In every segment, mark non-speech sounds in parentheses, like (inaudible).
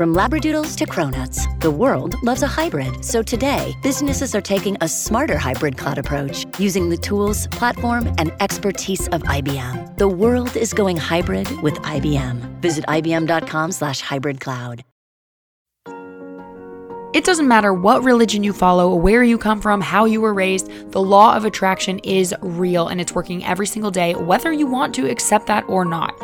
From Labradoodles to Cronuts, the world loves a hybrid. So today, businesses are taking a smarter hybrid cloud approach using the tools, platform, and expertise of IBM. The world is going hybrid with IBM. Visit IBM.com slash hybrid cloud. It doesn't matter what religion you follow, where you come from, how you were raised, the law of attraction is real and it's working every single day, whether you want to accept that or not.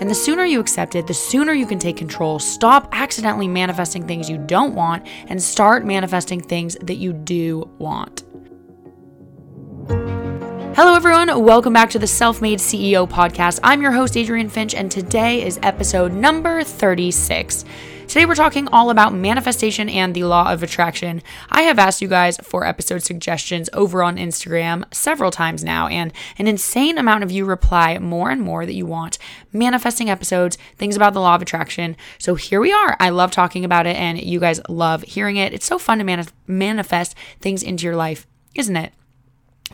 And the sooner you accept it, the sooner you can take control. Stop accidentally manifesting things you don't want and start manifesting things that you do want. Hello, everyone. Welcome back to the Self Made CEO podcast. I'm your host, Adrienne Finch, and today is episode number 36. Today, we're talking all about manifestation and the law of attraction. I have asked you guys for episode suggestions over on Instagram several times now, and an insane amount of you reply more and more that you want manifesting episodes, things about the law of attraction. So here we are. I love talking about it, and you guys love hearing it. It's so fun to manif- manifest things into your life, isn't it?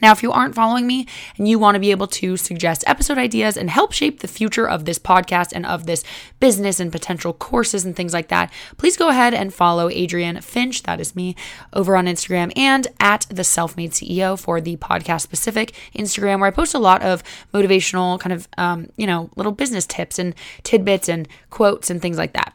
Now, if you aren't following me and you want to be able to suggest episode ideas and help shape the future of this podcast and of this business and potential courses and things like that, please go ahead and follow Adrienne Finch, that is me, over on Instagram and at the Self Made CEO for the podcast specific Instagram, where I post a lot of motivational kind of, um, you know, little business tips and tidbits and quotes and things like that.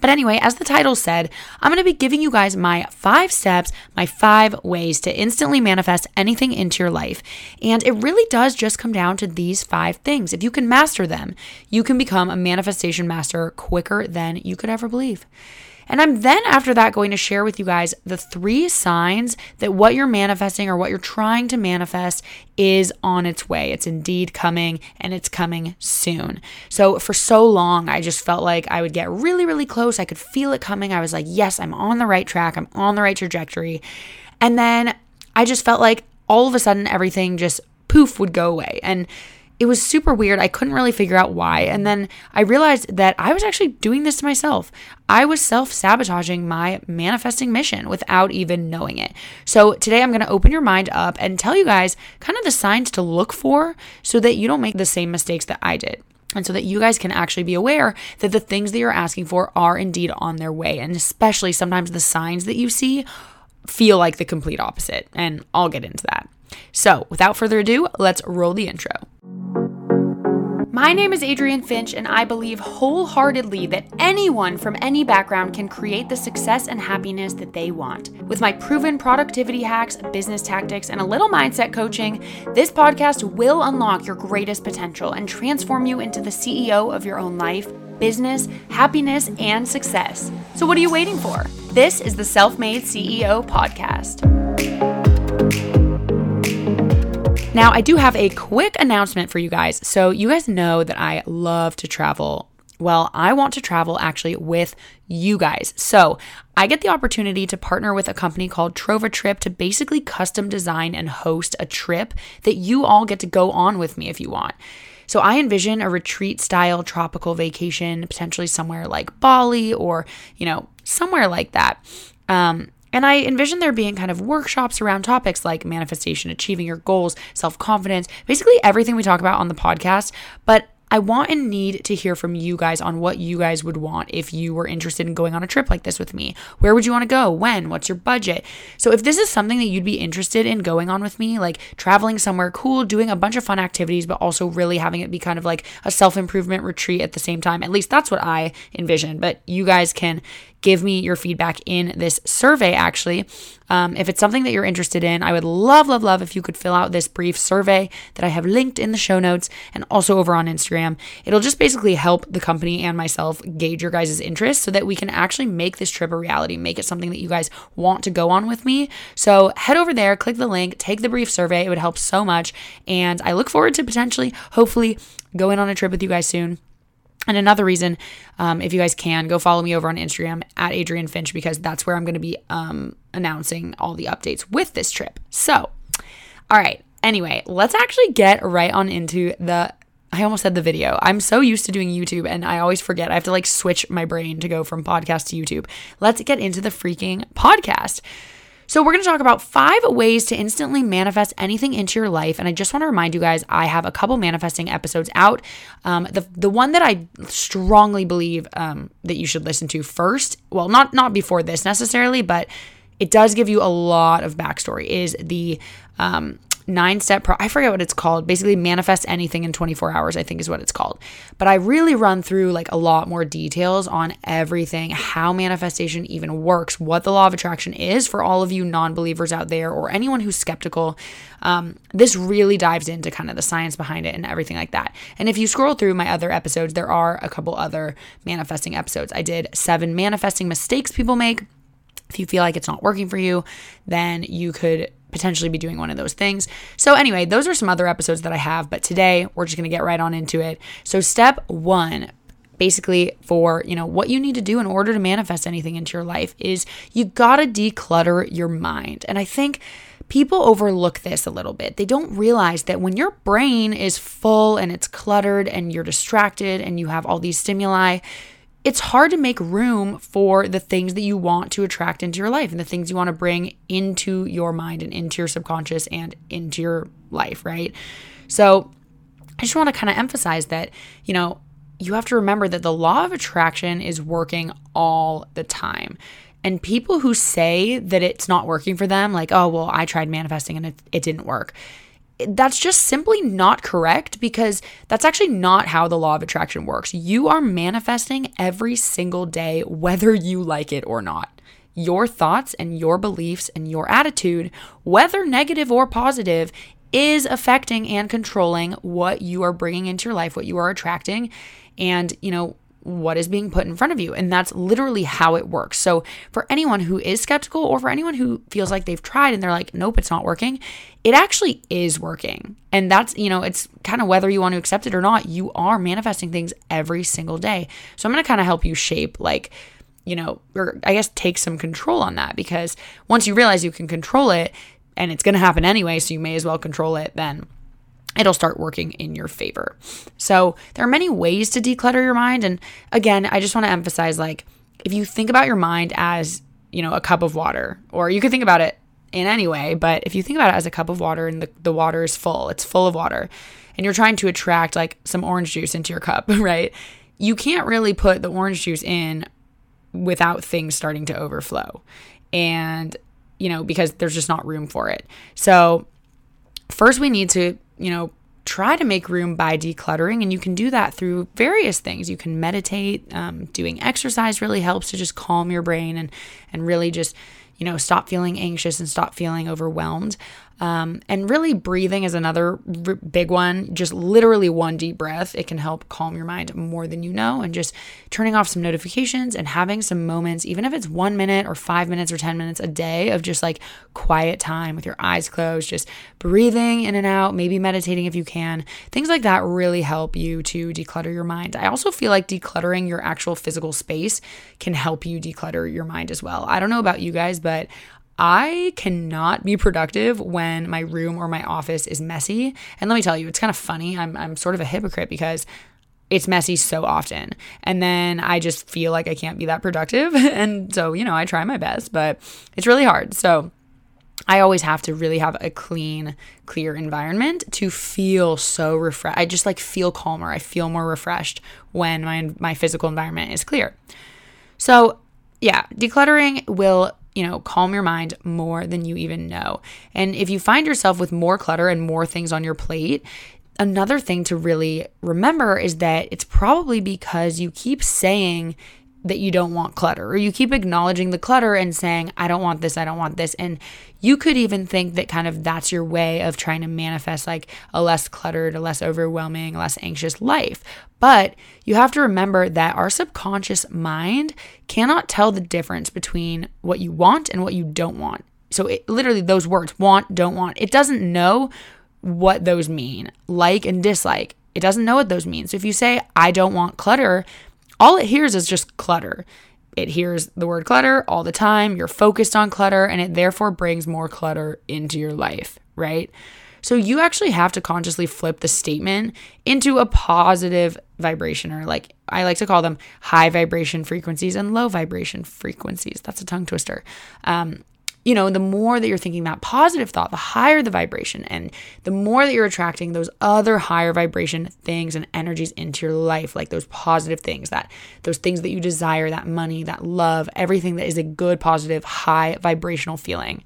But anyway, as the title said, I'm going to be giving you guys my five steps, my five ways to instantly manifest anything into your life. And it really does just come down to these five things. If you can master them, you can become a manifestation master quicker than you could ever believe. And I'm then, after that, going to share with you guys the three signs that what you're manifesting or what you're trying to manifest is on its way. It's indeed coming and it's coming soon. So, for so long, I just felt like I would get really, really close. I could feel it coming. I was like, yes, I'm on the right track, I'm on the right trajectory. And then I just felt like all of a sudden everything just poof would go away. And it was super weird. I couldn't really figure out why. And then I realized that I was actually doing this to myself. I was self sabotaging my manifesting mission without even knowing it. So today I'm going to open your mind up and tell you guys kind of the signs to look for so that you don't make the same mistakes that I did. And so that you guys can actually be aware that the things that you're asking for are indeed on their way. And especially sometimes the signs that you see feel like the complete opposite. And I'll get into that. So without further ado, let's roll the intro. My name is Adrienne Finch, and I believe wholeheartedly that anyone from any background can create the success and happiness that they want. With my proven productivity hacks, business tactics, and a little mindset coaching, this podcast will unlock your greatest potential and transform you into the CEO of your own life, business, happiness, and success. So, what are you waiting for? This is the Self Made CEO Podcast. Now, I do have a quick announcement for you guys. So, you guys know that I love to travel. Well, I want to travel actually with you guys. So, I get the opportunity to partner with a company called TrovaTrip to basically custom design and host a trip that you all get to go on with me if you want. So I envision a retreat style tropical vacation, potentially somewhere like Bali or, you know, somewhere like that. Um, and I envision there being kind of workshops around topics like manifestation, achieving your goals, self confidence, basically everything we talk about on the podcast. But I want and need to hear from you guys on what you guys would want if you were interested in going on a trip like this with me. Where would you want to go? When? What's your budget? So, if this is something that you'd be interested in going on with me, like traveling somewhere cool, doing a bunch of fun activities, but also really having it be kind of like a self improvement retreat at the same time, at least that's what I envision. But you guys can give me your feedback in this survey, actually. Um, if it's something that you're interested in, I would love, love, love if you could fill out this brief survey that I have linked in the show notes and also over on Instagram. It'll just basically help the company and myself gauge your guys' interest so that we can actually make this trip a reality, make it something that you guys want to go on with me. So head over there, click the link, take the brief survey. It would help so much. And I look forward to potentially, hopefully, going on a trip with you guys soon. And another reason, um, if you guys can, go follow me over on Instagram at Adrienne Finch because that's where I'm going to be um, announcing all the updates with this trip. So, all right. Anyway, let's actually get right on into the. I almost said the video. I'm so used to doing YouTube and I always forget. I have to like switch my brain to go from podcast to YouTube. Let's get into the freaking podcast. So, we're going to talk about five ways to instantly manifest anything into your life. And I just want to remind you guys, I have a couple manifesting episodes out. Um, the the one that I strongly believe um, that you should listen to first, well, not not before this necessarily, but it does give you a lot of backstory. Is the um, nine step pro I forget what it's called. Basically manifest anything in 24 hours, I think is what it's called. But I really run through like a lot more details on everything, how manifestation even works, what the law of attraction is for all of you non-believers out there or anyone who's skeptical. Um, this really dives into kind of the science behind it and everything like that. And if you scroll through my other episodes, there are a couple other manifesting episodes. I did seven manifesting mistakes people make. If you feel like it's not working for you, then you could potentially be doing one of those things. So, anyway, those are some other episodes that I have, but today we're just going to get right on into it. So, step one, basically for you know what you need to do in order to manifest anything into your life is you got to declutter your mind and i think people overlook this a little bit they don't realize that when your brain is full and it's cluttered and you're distracted and you have all these stimuli it's hard to make room for the things that you want to attract into your life and the things you want to bring into your mind and into your subconscious and into your life, right? So, I just want to kind of emphasize that, you know, you have to remember that the law of attraction is working all the time. And people who say that it's not working for them, like, oh, well, I tried manifesting and it, it didn't work that's just simply not correct because that's actually not how the law of attraction works. You are manifesting every single day, whether you like it or not. Your thoughts and your beliefs and your attitude, whether negative or positive, is affecting and controlling what you are bringing into your life, what you are attracting. And, you know, what is being put in front of you. And that's literally how it works. So, for anyone who is skeptical or for anyone who feels like they've tried and they're like, nope, it's not working, it actually is working. And that's, you know, it's kind of whether you want to accept it or not, you are manifesting things every single day. So, I'm going to kind of help you shape, like, you know, or I guess take some control on that because once you realize you can control it and it's going to happen anyway, so you may as well control it, then it'll start working in your favor. So, there are many ways to declutter your mind. And again, I just want to emphasize like, if you think about your mind as, you know, a cup of water, or you could think about it in any way, but if you think about it as a cup of water and the, the water is full, it's full of water, and you're trying to attract like some orange juice into your cup, (laughs) right? You can't really put the orange juice in without things starting to overflow. And, you know, because there's just not room for it. So, first we need to you know, try to make room by decluttering. And you can do that through various things. You can meditate, um, doing exercise really helps to just calm your brain and, and really just, you know, stop feeling anxious and stop feeling overwhelmed. Um, and really, breathing is another r- big one. Just literally one deep breath. It can help calm your mind more than you know. And just turning off some notifications and having some moments, even if it's one minute or five minutes or 10 minutes a day of just like quiet time with your eyes closed, just breathing in and out, maybe meditating if you can. Things like that really help you to declutter your mind. I also feel like decluttering your actual physical space can help you declutter your mind as well. I don't know about you guys, but I cannot be productive when my room or my office is messy. And let me tell you, it's kind of funny. I'm, I'm sort of a hypocrite because it's messy so often. And then I just feel like I can't be that productive. (laughs) And so, you know, I try my best, but it's really hard. So, I always have to really have a clean, clear environment to feel so refreshed. I just like feel calmer. I feel more refreshed when my my physical environment is clear. So, yeah, decluttering will you know, calm your mind more than you even know. And if you find yourself with more clutter and more things on your plate, another thing to really remember is that it's probably because you keep saying that you don't want clutter, or you keep acknowledging the clutter and saying, I don't want this, I don't want this. And you could even think that kind of that's your way of trying to manifest like a less cluttered, a less overwhelming, less anxious life. But you have to remember that our subconscious mind cannot tell the difference between what you want and what you don't want. So, it, literally, those words want, don't want, it doesn't know what those mean, like and dislike. It doesn't know what those mean. So, if you say, I don't want clutter, all it hears is just clutter. It hears the word clutter all the time. You're focused on clutter, and it therefore brings more clutter into your life, right? So you actually have to consciously flip the statement into a positive vibration, or like I like to call them high vibration frequencies and low vibration frequencies. That's a tongue twister. Um, you know, the more that you're thinking that positive thought, the higher the vibration, and the more that you're attracting those other higher vibration things and energies into your life, like those positive things, that those things that you desire, that money, that love, everything that is a good, positive, high vibrational feeling.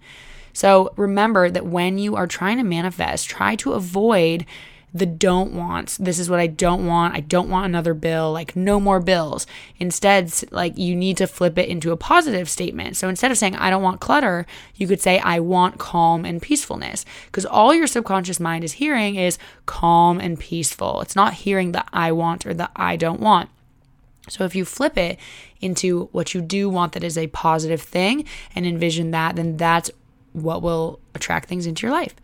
So remember that when you are trying to manifest, try to avoid the don't wants. This is what I don't want. I don't want another bill, like no more bills. Instead, like you need to flip it into a positive statement. So instead of saying I don't want clutter, you could say I want calm and peacefulness because all your subconscious mind is hearing is calm and peaceful. It's not hearing the I want or the I don't want. So if you flip it into what you do want that is a positive thing and envision that, then that's what will attract things into your life.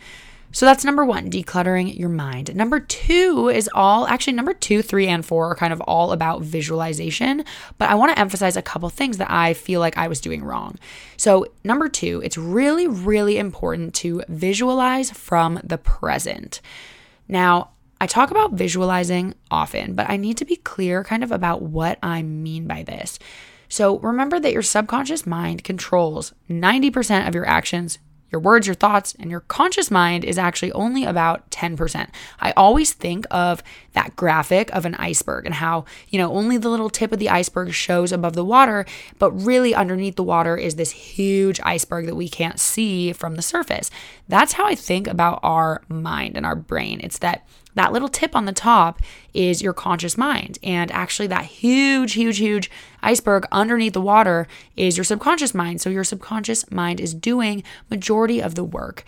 So that's number one, decluttering your mind. Number two is all actually number two, three, and four are kind of all about visualization. But I want to emphasize a couple things that I feel like I was doing wrong. So, number two, it's really, really important to visualize from the present. Now, I talk about visualizing often, but I need to be clear kind of about what I mean by this. So remember that your subconscious mind controls 90% of your actions, your words, your thoughts, and your conscious mind is actually only about 10%. I always think of that graphic of an iceberg and how, you know, only the little tip of the iceberg shows above the water, but really underneath the water is this huge iceberg that we can't see from the surface. That's how I think about our mind and our brain. It's that that little tip on the top is your conscious mind. And actually, that huge, huge, huge iceberg underneath the water is your subconscious mind. So, your subconscious mind is doing majority of the work.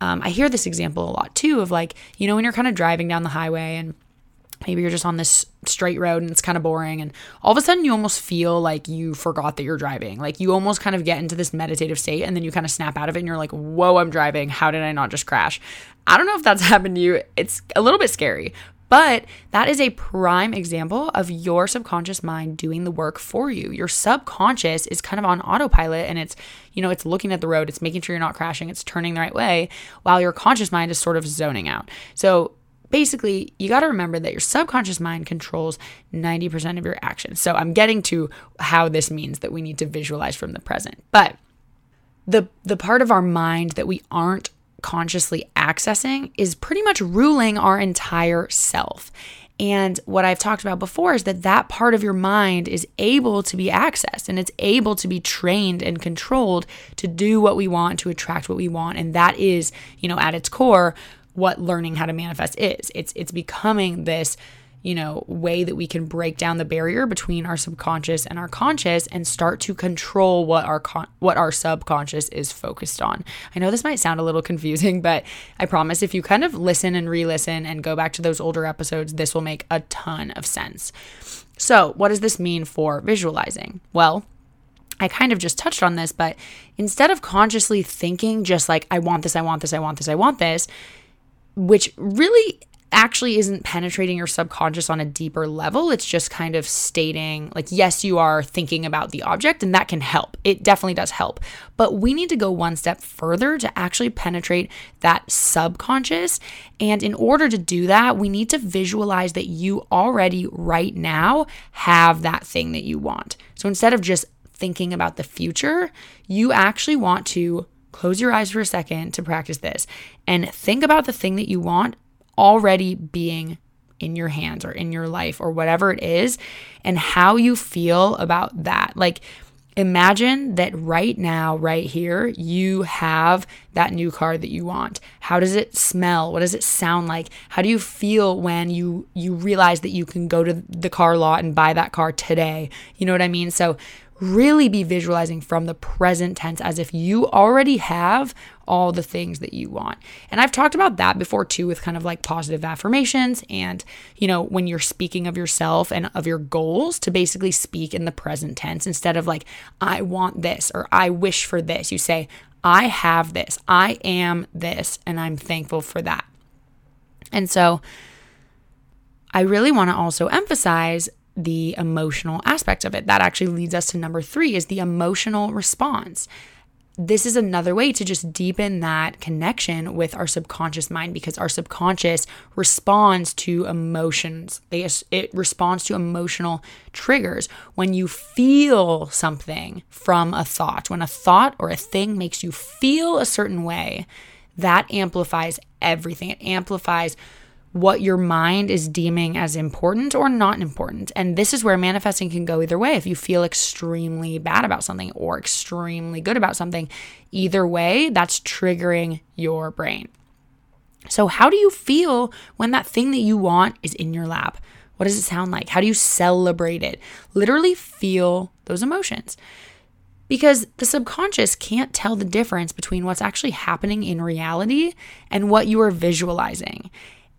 Um, I hear this example a lot too of like, you know, when you're kind of driving down the highway and maybe you're just on this straight road and it's kind of boring and all of a sudden you almost feel like you forgot that you're driving. Like you almost kind of get into this meditative state and then you kind of snap out of it and you're like whoa i'm driving. How did i not just crash? I don't know if that's (laughs) happened to you. It's a little bit scary but that is a prime example of your subconscious mind doing the work for you. Your subconscious is kind of on autopilot and it's, you know, it's looking at the road, it's making sure you're not crashing, it's turning the right way, while your conscious mind is sort of zoning out. So basically, you got to remember that your subconscious mind controls 90% of your actions. So I'm getting to how this means that we need to visualize from the present. But the the part of our mind that we aren't consciously accessing is pretty much ruling our entire self. And what I've talked about before is that that part of your mind is able to be accessed and it's able to be trained and controlled to do what we want, to attract what we want. And that is, you know, at its core, what learning how to manifest is. It's it's becoming this you know way that we can break down the barrier between our subconscious and our conscious and start to control what our con- what our subconscious is focused on. I know this might sound a little confusing, (laughs) but I promise if you kind of listen and re-listen and go back to those older episodes, this will make a ton of sense. So, what does this mean for visualizing? Well, I kind of just touched on this, but instead of consciously thinking just like I want this, I want this, I want this, I want this, which really actually isn't penetrating your subconscious on a deeper level. It's just kind of stating, like, yes, you are thinking about the object, and that can help. It definitely does help. But we need to go one step further to actually penetrate that subconscious. And in order to do that, we need to visualize that you already, right now, have that thing that you want. So instead of just thinking about the future, you actually want to Close your eyes for a second to practice this and think about the thing that you want already being in your hands or in your life or whatever it is and how you feel about that. Like, imagine that right now, right here, you have that new car that you want. How does it smell? What does it sound like? How do you feel when you you realize that you can go to the car lot and buy that car today? You know what I mean? So really be visualizing from the present tense as if you already have all the things that you want. And I've talked about that before too with kind of like positive affirmations and you know when you're speaking of yourself and of your goals to basically speak in the present tense instead of like I want this or I wish for this. You say I have this. I am this and I'm thankful for that. And so I really want to also emphasize the emotional aspect of it. That actually leads us to number three is the emotional response. this is another way to just deepen that connection with our subconscious mind because our subconscious responds to emotions. They, it responds to emotional triggers. When you feel something from a thought, when a thought or a thing makes you feel a certain way, that amplifies everything. It amplifies what your mind is deeming as important or not important. And this is where manifesting can go either way. If you feel extremely bad about something or extremely good about something, either way, that's triggering your brain. So, how do you feel when that thing that you want is in your lap? What does it sound like? How do you celebrate it? Literally feel those emotions. Because the subconscious can't tell the difference between what's actually happening in reality and what you are visualizing.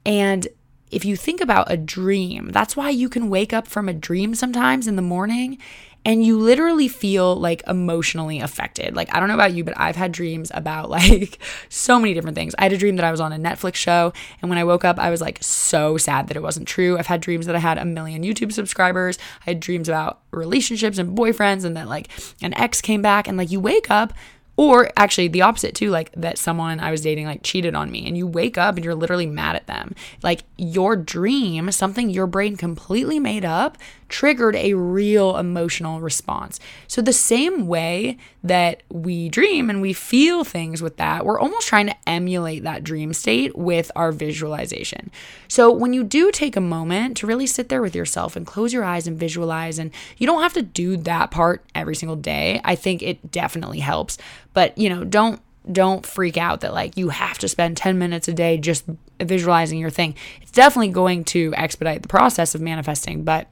And if you think about a dream, that's why you can wake up from a dream sometimes in the morning and you literally feel like emotionally affected. Like, I don't know about you, but I've had dreams about (laughs) like so many different things. I had a dream that I was on a Netflix show, and when I woke up, I was like so sad that it wasn't true. I've had dreams that I had a million YouTube subscribers. I had dreams about relationships and boyfriends, and that like an ex came back, and like you wake up or actually the opposite too, like that someone I was dating like cheated on me and you wake up and you're literally mad at them. Like your dream, something your brain completely made up, triggered a real emotional response. So, the same way that we dream and we feel things with that, we're almost trying to emulate that dream state with our visualization. So, when you do take a moment to really sit there with yourself and close your eyes and visualize, and you don't have to do that part every single day, I think it definitely helps. But, you know, don't don't freak out that like you have to spend 10 minutes a day just visualizing your thing. It's definitely going to expedite the process of manifesting, but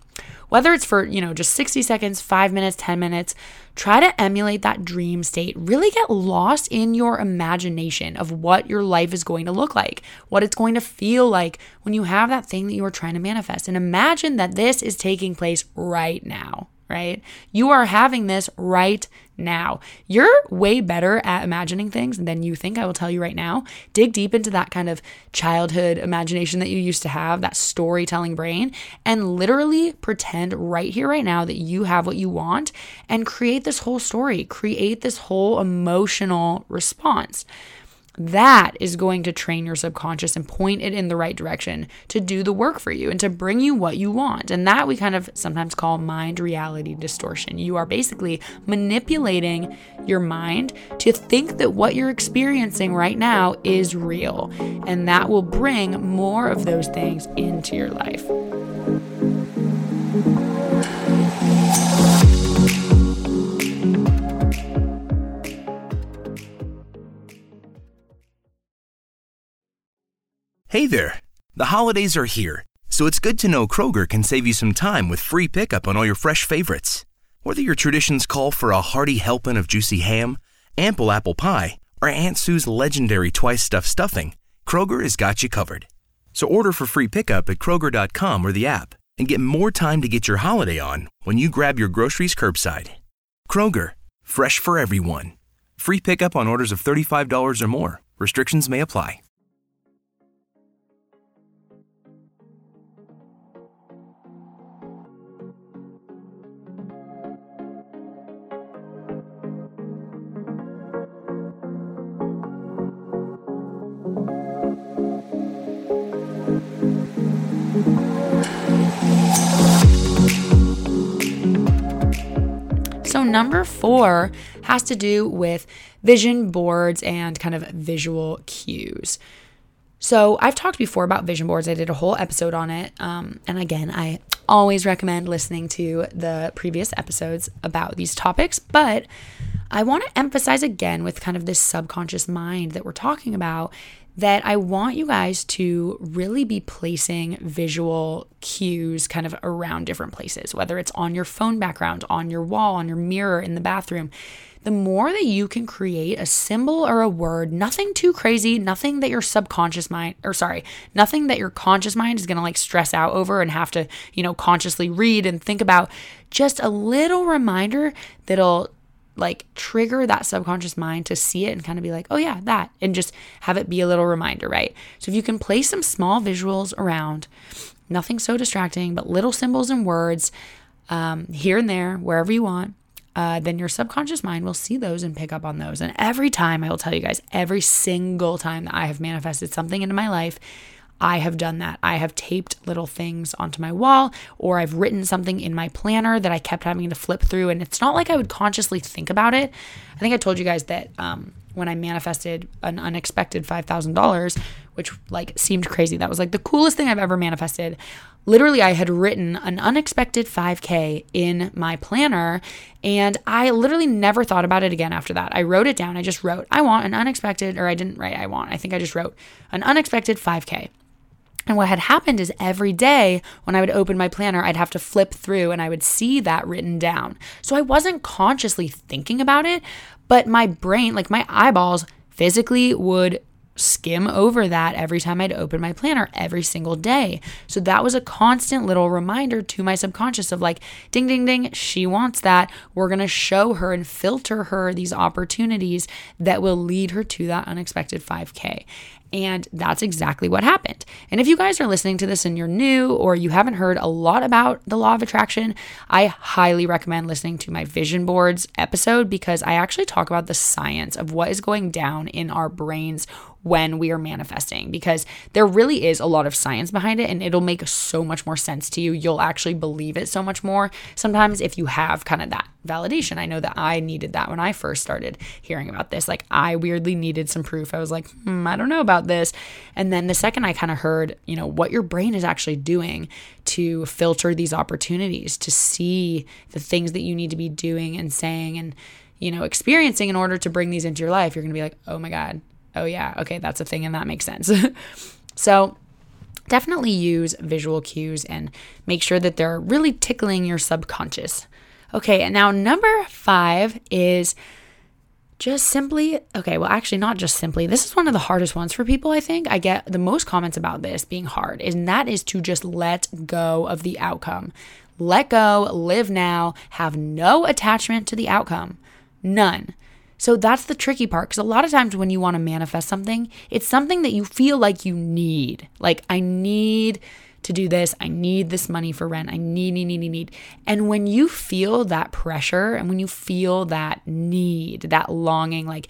whether it's for, you know, just 60 seconds, 5 minutes, 10 minutes, try to emulate that dream state. Really get lost in your imagination of what your life is going to look like, what it's going to feel like when you have that thing that you are trying to manifest. And imagine that this is taking place right now right? You are having this right now. You're way better at imagining things than you think. I will tell you right now. Dig deep into that kind of childhood imagination that you used to have, that storytelling brain, and literally pretend right here, right now, that you have what you want and create this whole story, create this whole emotional response that is going to train your subconscious and point it in the right direction to do the work for you and to bring you what you want. And that we kind of sometimes call mind reality distortion. You are basically manipulating your mind to think that what you're experiencing right now is real. And that will bring more of those things into your life. Hey there! The holidays are here, so it's good to know Kroger can save you some time with free pickup on all your fresh favorites. Whether your traditions call for a hearty helping of juicy ham, ample apple pie, or Aunt Sue's legendary twice stuffed stuffing, Kroger has got you covered. So order for free pickup at Kroger.com or the app and get more time to get your holiday on when you grab your groceries curbside. Kroger, fresh for everyone. Free pickup on orders of $35 or more. Restrictions may apply. Number four has to do with vision boards and kind of visual cues. So, I've talked before about vision boards. I did a whole episode on it. Um, and again, I always recommend listening to the previous episodes about these topics. But I want to emphasize again with kind of this subconscious mind that we're talking about that I want you guys to really be placing visual cues kind of around different places, whether it's on your phone background, on your wall, on your mirror, in the bathroom. The more that you can create a symbol or a word, nothing too crazy, nothing that your subconscious mind, or sorry, nothing that your conscious mind is gonna like stress out over and have to, you know, consciously read and think about. Just a little reminder that'll like trigger that subconscious mind to see it and kind of be like, oh yeah, that, and just have it be a little reminder, right? So if you can place some small visuals around, nothing so distracting, but little symbols and words um, here and there, wherever you want. uh, then your subconscious mind will see those and pick up on those. And every time, I will tell you guys, every single time that I have manifested something into my life, I have done that. I have taped little things onto my wall, or I've written something in my planner that I kept having to flip through. And it's not like I would consciously think about it. I think I told you guys that um, when I manifested an unexpected $5,000, which like seemed crazy. That was like the coolest thing I've ever manifested. Literally, I had written an unexpected 5K in my planner, and I literally never thought about it again after that. I wrote it down. I just wrote, I want an unexpected, or I didn't write, I want. I think I just wrote an unexpected 5K. And what had happened is every day when I would open my planner, I'd have to flip through and I would see that written down. So I wasn't consciously thinking about it, but my brain, like my eyeballs, physically would skim over that every time I'd open my planner every single day. So that was a constant little reminder to my subconscious of like, ding, ding, ding, she wants that. We're going to show her and filter her these opportunities that will lead her to that unexpected 5K. And that's exactly what happened. And if you guys are listening to this and you're new or you haven't heard a lot about the law of attraction, I highly recommend listening to my vision boards episode because I actually talk about the science of what is going down in our brains when we are manifesting because there really is a lot of science behind it and it'll make so much more sense to you. You'll actually believe it so much more sometimes if you have kind of that validation. I know that I needed that when I first started hearing about this. Like I weirdly needed some proof. I was like, hmm, I don't know about this. And then the second I kind of heard, you know, what your brain is actually doing to filter these opportunities, to see the things that you need to be doing and saying and you know, experiencing in order to bring these into your life, you're going to be like, "Oh my god, oh yeah, okay, that's a thing and that makes sense." (laughs) so, definitely use visual cues and make sure that they're really tickling your subconscious. Okay, and now number five is just simply, okay, well, actually, not just simply. This is one of the hardest ones for people, I think. I get the most comments about this being hard, and that is to just let go of the outcome. Let go, live now, have no attachment to the outcome. None. So that's the tricky part because a lot of times when you want to manifest something, it's something that you feel like you need. Like, I need to do this. I need this money for rent. I need, need, need, need. And when you feel that pressure and when you feel that need, that longing, like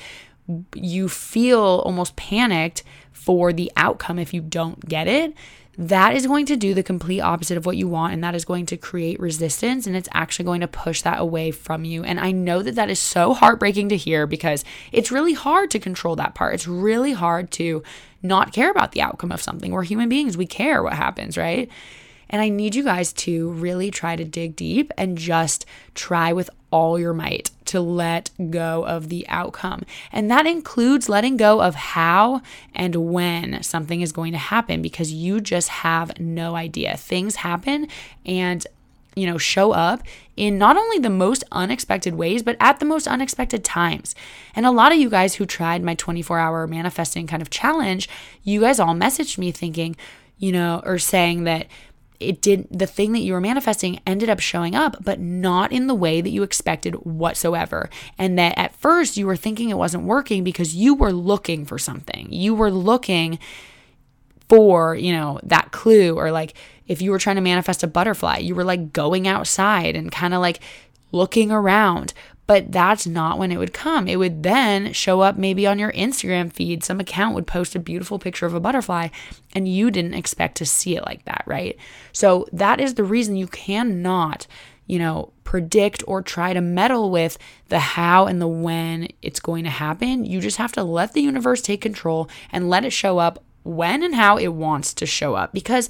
you feel almost panicked for the outcome if you don't get it, that is going to do the complete opposite of what you want and that is going to create resistance and it's actually going to push that away from you. And i know that that is so heartbreaking to hear because it's really hard to control that part. It's really hard to not care about the outcome of something. We're human beings. We care what happens right and I need you guys to really try to dig deep and just try with all your might to let go of the outcome. And that includes letting go of how and when something is going to happen because you just have no idea. Things happen and you know, show up in not only the most unexpected ways, but at the most unexpected times. And a lot of you guys who tried my 24 hour manifesting kind of challenge, you guys all messaged me thinking, you know, or saying that it did the thing that you were manifesting ended up showing up but not in the way that you expected whatsoever. And that at first you were thinking it wasn't working because you were looking for something. You were looking for you know that clue or like if you were trying to manifest a butterfly you were like going outside and kind of like looking around but that's not when it would come. It would then show up maybe on your Instagram feed. Some account would post a beautiful picture of a butterfly, and you didn't expect to see it like that, right? So that is the reason you cannot, you know, predict or try to meddle with the how and the when it's going to happen. You just have to let the universe take control and let it show up when and how it wants to show up because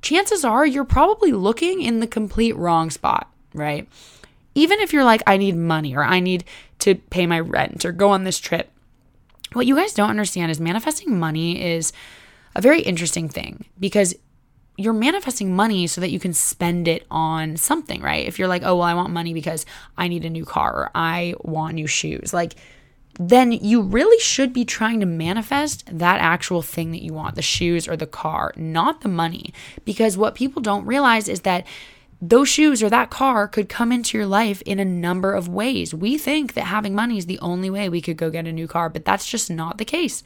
chances are you're probably looking in the complete wrong spot, right? Even if you're like, I need money or I need to pay my rent or go on this trip, what you guys don't understand is manifesting money is a very interesting thing because you're manifesting money so that you can spend it on something, right? If you're like, oh, well, I want money because I need a new car or I want new shoes, like, then you really should be trying to manifest that actual thing that you want the shoes or the car, not the money. Because what people don't realize is that those shoes or that car could come into your life in a number of ways. We think that having money is the only way we could go get a new car, but that's just not the case.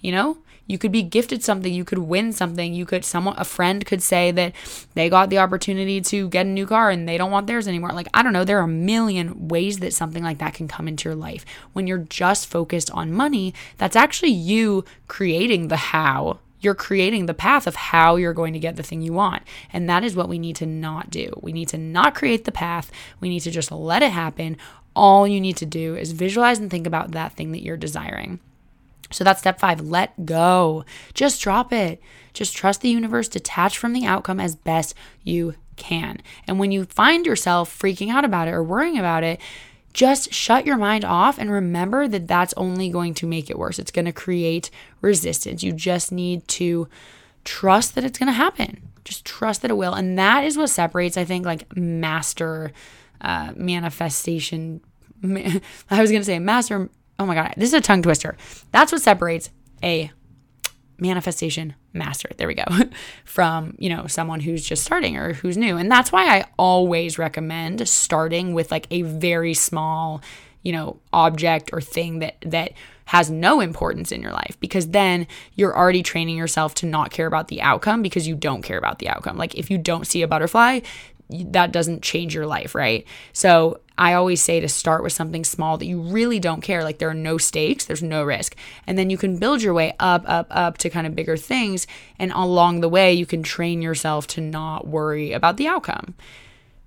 you know? You could be gifted something, you could win something, you could someone a friend could say that they got the opportunity to get a new car and they don't want theirs anymore. Like I don't know, there are a million ways that something like that can come into your life. When you're just focused on money, that's actually you creating the how you're creating the path of how you're going to get the thing you want. And that is what we need to not do. We need to not create the path. We need to just let it happen. All you need to do is visualize and think about that thing that you're desiring. So that's step five let go. Just drop it. Just trust the universe, detach from the outcome as best you can. And when you find yourself freaking out about it or worrying about it, just shut your mind off and remember that that's only going to make it worse. It's going to create resistance. You just need to trust that it's going to happen. Just trust that it will. And that is what separates, I think, like master uh, manifestation. (laughs) I was going to say master oh my God, this is a tongue twister. That's what separates a manifestation master. There we go. (laughs) From, you know, someone who's just starting or who's new. And that's why I always recommend starting with like a very small, you know, object or thing that that has no importance in your life because then you're already training yourself to not care about the outcome because you don't care about the outcome. Like if you don't see a butterfly, that doesn't change your life, right? So I always say to start with something small that you really don't care. Like there are no stakes, there's no risk. And then you can build your way up, up, up to kind of bigger things. And along the way, you can train yourself to not worry about the outcome.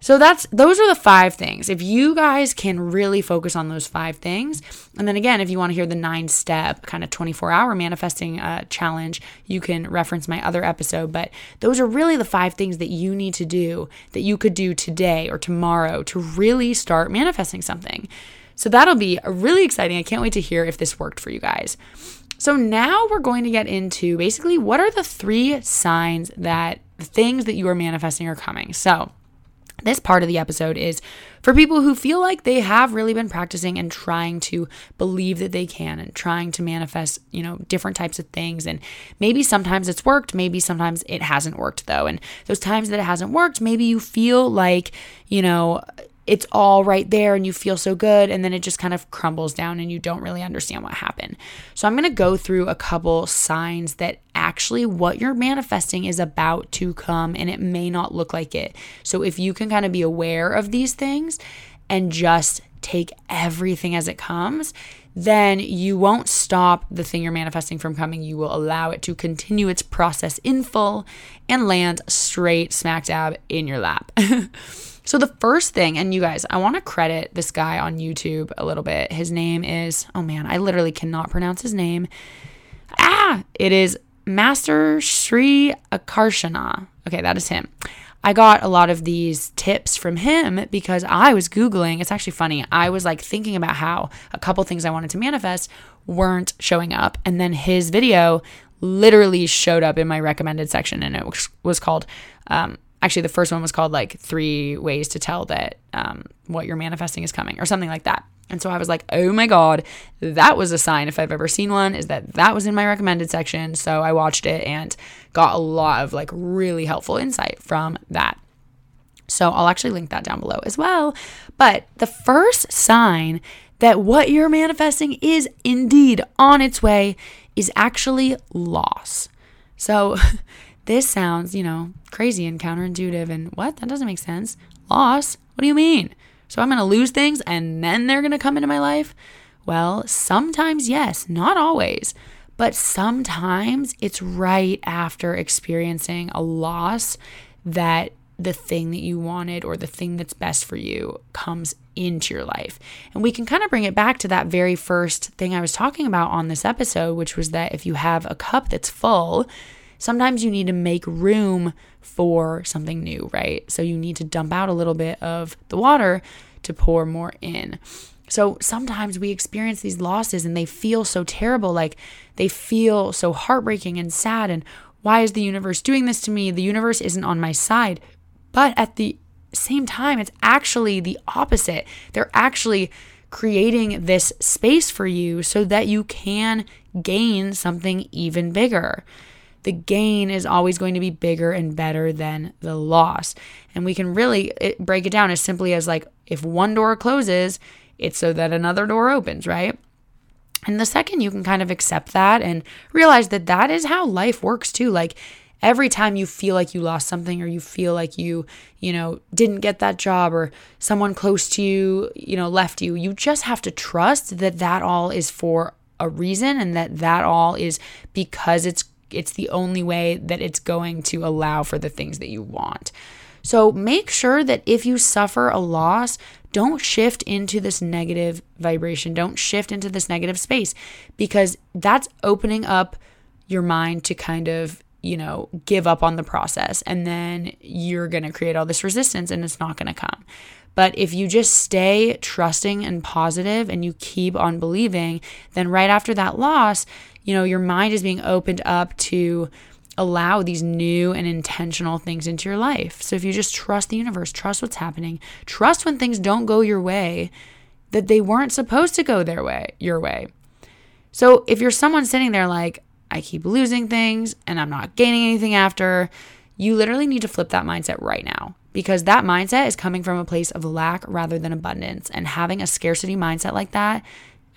So that's those are the five things. If you guys can really focus on those five things, and then again, if you want to hear the nine step kind of 24 hour manifesting uh, challenge, you can reference my other episode. But those are really the five things that you need to do that you could do today or tomorrow to really start manifesting something. So that'll be really exciting. I can't wait to hear if this worked for you guys. So now we're going to get into basically what are the three signs that the things that you are manifesting are coming. So this part of the episode is for people who feel like they have really been practicing and trying to believe that they can and trying to manifest, you know, different types of things. And maybe sometimes it's worked, maybe sometimes it hasn't worked though. And those times that it hasn't worked, maybe you feel like, you know, it's all right there and you feel so good and then it just kind of crumbles down and you don't really understand what happened. So I'm going to go through a couple signs that actually what you're manifesting is about to come and it may not look like it. So if you can kind of be aware of these things and just take everything as it comes, then you won't stop the thing you're manifesting from coming. You will allow it to continue its process in full and land straight smack dab in your lap. (laughs) So, the first thing, and you guys, I want to credit this guy on YouTube a little bit. His name is, oh man, I literally cannot pronounce his name. Ah, it is Master Sri Akarshana. Okay, that is him. I got a lot of these tips from him because I was Googling. It's actually funny. I was like thinking about how a couple things I wanted to manifest weren't showing up. And then his video literally showed up in my recommended section and it was called um, actually the first one was called like three ways to tell that um, what you're manifesting is coming or something like that. And so i was like oh my god that was a sign if i've ever seen one is that that was in my recommended section. So i watched it and got a lot of like really helpful insight from that. So i'll actually link that down below as well. But the first sign that what you're manifesting is indeed on its way is actually loss. So (laughs) This sounds, you know, crazy and counterintuitive and what? That doesn't make sense. Loss? What do you mean? So I'm going to lose things and then they're going to come into my life? Well, sometimes yes, not always. But sometimes it's right after experiencing a loss that the thing that you wanted or the thing that's best for you comes into your life. And we can kind of bring it back to that very first thing I was talking about on this episode, which was that if you have a cup that's full, sometimes you need to make room for something new, right? So you need to dump out a little bit of the water to pour more in. So sometimes we experience these losses and they feel so terrible, like they feel so heartbreaking and sad. And why is the universe doing this to me? The universe isn't on my side. But at the same time, it's actually the opposite. They're actually creating this space for you so that you can gain something even bigger the gain is always going to be bigger and better than the loss. And we can really break it down as simply as like if one door closes, it's so that another door opens, right? And the second you can kind of accept that and realize that that is how life works too. Like every time you feel like you lost something or you feel like you, you know, didn't get that job or someone close to you, you know, left you, you just have to trust that that all is for a reason and that that all is because it's it's the only way that it's going to allow for the things that you want. So make sure that if you suffer a loss, don't shift into this negative vibration. Don't shift into this negative space because that's opening up your mind to kind of, you know, give up on the process. And then you're going to create all this resistance and it's not going to come. But if you just stay trusting and positive and you keep on believing, then right after that loss, you know, your mind is being opened up to allow these new and intentional things into your life. So if you just trust the universe, trust what's happening, trust when things don't go your way that they weren't supposed to go their way, your way. So if you're someone sitting there like I keep losing things and I'm not gaining anything after, you literally need to flip that mindset right now because that mindset is coming from a place of lack rather than abundance and having a scarcity mindset like that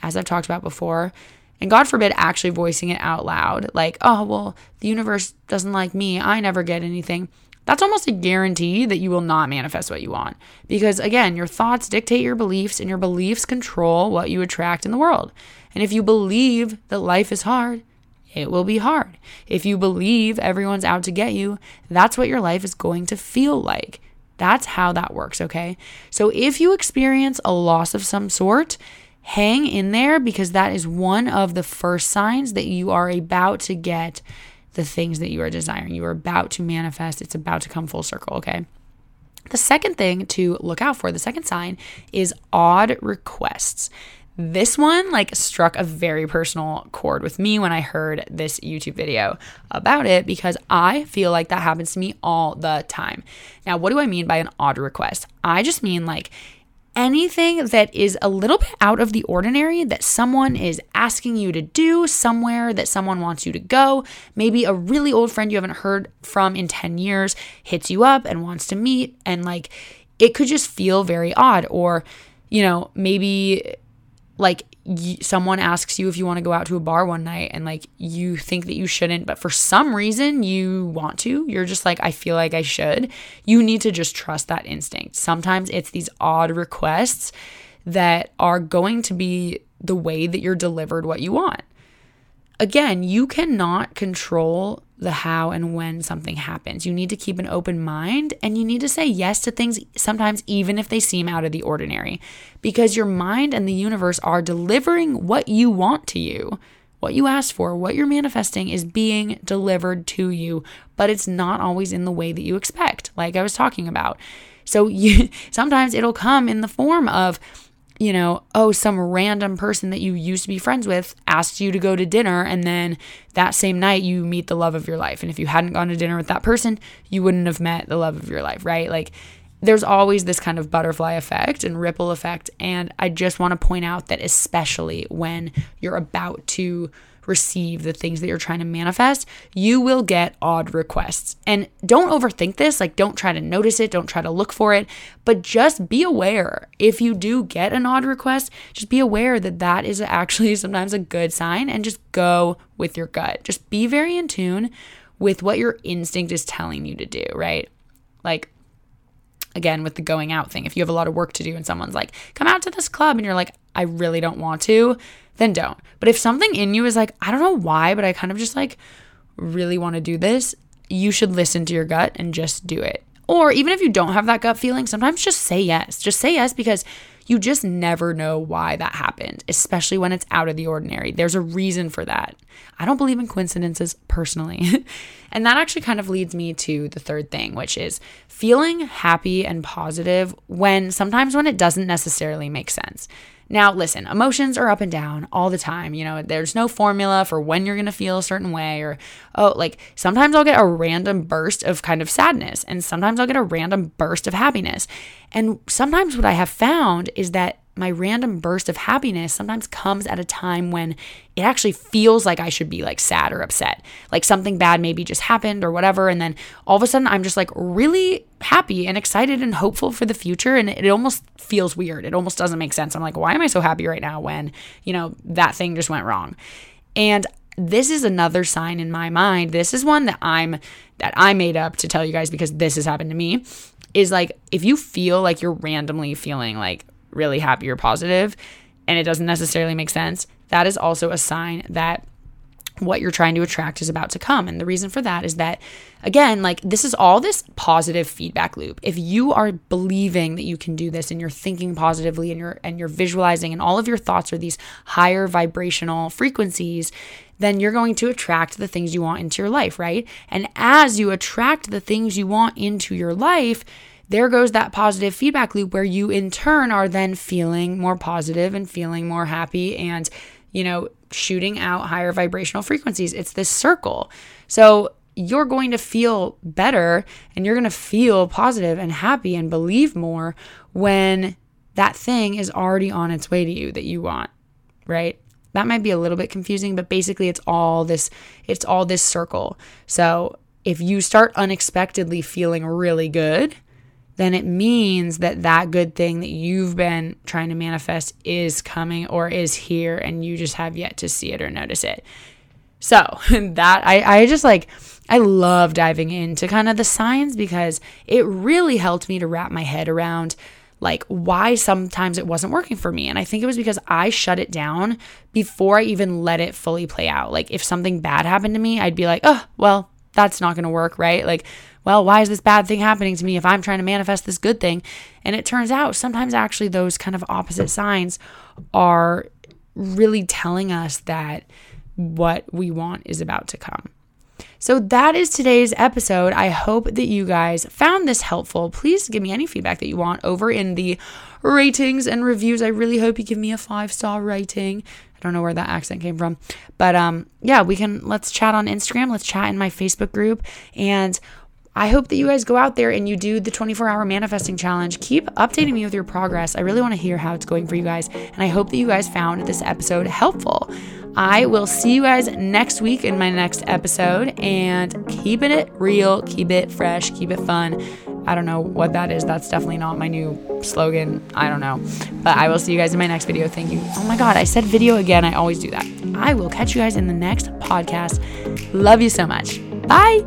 as I've talked about before, and God forbid actually voicing it out loud, like, oh, well, the universe doesn't like me. I never get anything. That's almost a guarantee that you will not manifest what you want. Because again, your thoughts dictate your beliefs, and your beliefs control what you attract in the world. And if you believe that life is hard, it will be hard. If you believe everyone's out to get you, that's what your life is going to feel like. That's how that works, okay? So if you experience a loss of some sort, hang in there because that is one of the first signs that you are about to get the things that you are desiring. You are about to manifest, it's about to come full circle, okay? The second thing to look out for, the second sign, is odd requests. This one like struck a very personal chord with me when I heard this YouTube video about it because I feel like that happens to me all the time. Now, what do I mean by an odd request? I just mean like anything that is a little bit out of the ordinary that someone is asking you to do somewhere that someone wants you to go. Maybe a really old friend you haven't heard from in 10 years hits you up and wants to meet, and like it could just feel very odd. Or, you know, maybe like someone asks you if you want to go out to a bar one night and like you think that you shouldn't, but for some reason you want to, you're just like, I feel like I should. You need to just trust that instinct. Sometimes it's these odd requests that are going to be the way that you're delivered what you want. Again, you cannot control the how and when something happens. You need to keep an open mind and you need to say yes to things sometimes, even if they seem out of the ordinary, because your mind and the universe are delivering what you want to you. What you asked for, what you're manifesting is being delivered to you, but it's not always in the way that you expect, like I was talking about. So you (laughs) sometimes it'll come in the form of you know, oh, some random person that you used to be friends with asks you to go to dinner, and then that same night you meet the love of your life. And if you hadn't gone to dinner with that person, you wouldn't have met the love of your life, right? Like, there's always this kind of butterfly effect and ripple effect. And I just want to point out that, especially when you're about to receive the things that you're trying to manifest, you will get odd requests. And don't overthink this. Like, don't try to notice it, don't try to look for it, but just be aware. If you do get an odd request, just be aware that that is actually (laughs) sometimes a good sign and just go with your gut. Just be very in tune with what your instinct is telling you to do, right? Like, again with the going out thing if you have a lot of work to do and someone's like come out to this club and you're like i really don't want to then don't. But if something in you is like, I don't know why, but I kind of just like really want to do this, you should listen to your gut and just do it. Or even if you don't have that gut feeling, sometimes just say yes. Just say yes because you just never know why that happened, especially when it's out of the ordinary. There's a reason for that. I don't believe in coincidences personally. (laughs) and that actually kind of leads me to the third thing, which is feeling happy and positive when sometimes when it doesn't necessarily make sense. Now, listen, emotions are up and down all the time. You know, there's no formula for when you're going to feel a certain way, or, oh, like sometimes I'll get a random burst of kind of sadness, and sometimes I'll get a random burst of happiness. And sometimes what I have found is that my random burst of happiness sometimes comes at a time when it actually feels like I should be like sad or upset. Like something bad maybe just happened or whatever. And then all of a sudden I'm just like really happy and excited and hopeful for the future. And it almost feels weird. It almost doesn't make sense. I'm like, why am I so happy right now when, you know, that thing just went wrong? And this is another sign in my mind. This is one that I'm that I made up to tell you guys because this has happened to me. Is like if you feel like you're randomly feeling like really happy or positive and it doesn't necessarily make sense, that is also a sign that what you're trying to attract is about to come. And the reason for that is that, again, like this is all this positive feedback loop. If you are believing that you can do this and you're thinking positively and you're and you're visualizing and all of your thoughts are these higher vibrational frequencies, then you're going to attract the things you want into your life, right? And as you attract the things you want into your life, there goes that positive feedback loop where you in turn are then feeling more positive and feeling more happy and you know shooting out higher vibrational frequencies. It's this circle. So you're going to feel better and you're going to feel positive and happy and believe more when that thing is already on its way to you that you want, right? That might be a little bit confusing, but basically it's all this it's all this circle. So, if you start unexpectedly feeling really good, then it means that that good thing that you've been trying to manifest is coming or is here and you just have yet to see it or notice it. So, (laughs) that I, I just like, I love diving into kind of the signs because it really helped me to wrap my head around like why sometimes it wasn't working for me. And I think it was because I shut it down before I even let it fully play out. Like if something bad happened to me, I'd be like, oh, well, that's not going to work, right? Like, well, why is this bad thing happening to me if I'm trying to manifest this good thing? And it turns out sometimes actually those kind of opposite signs are really telling us that what we want is about to come. So that is today's episode. I hope that you guys found this helpful. Please give me any feedback that you want over in the ratings and reviews. I really hope you give me a five star rating. I don't know where that accent came from. But um yeah, we can let's chat on Instagram, let's chat in my Facebook group and I hope that you guys go out there and you do the 24 hour manifesting challenge. Keep updating me with your progress. I really want to hear how it's going for you guys. And I hope that you guys found this episode helpful. I will see you guys next week in my next episode and keeping it real, keep it fresh, keep it fun. I don't know what that is. That's definitely not my new slogan. I don't know. But I will see you guys in my next video. Thank you. Oh my God, I said video again. I always do that. I will catch you guys in the next podcast. Love you so much. Bye.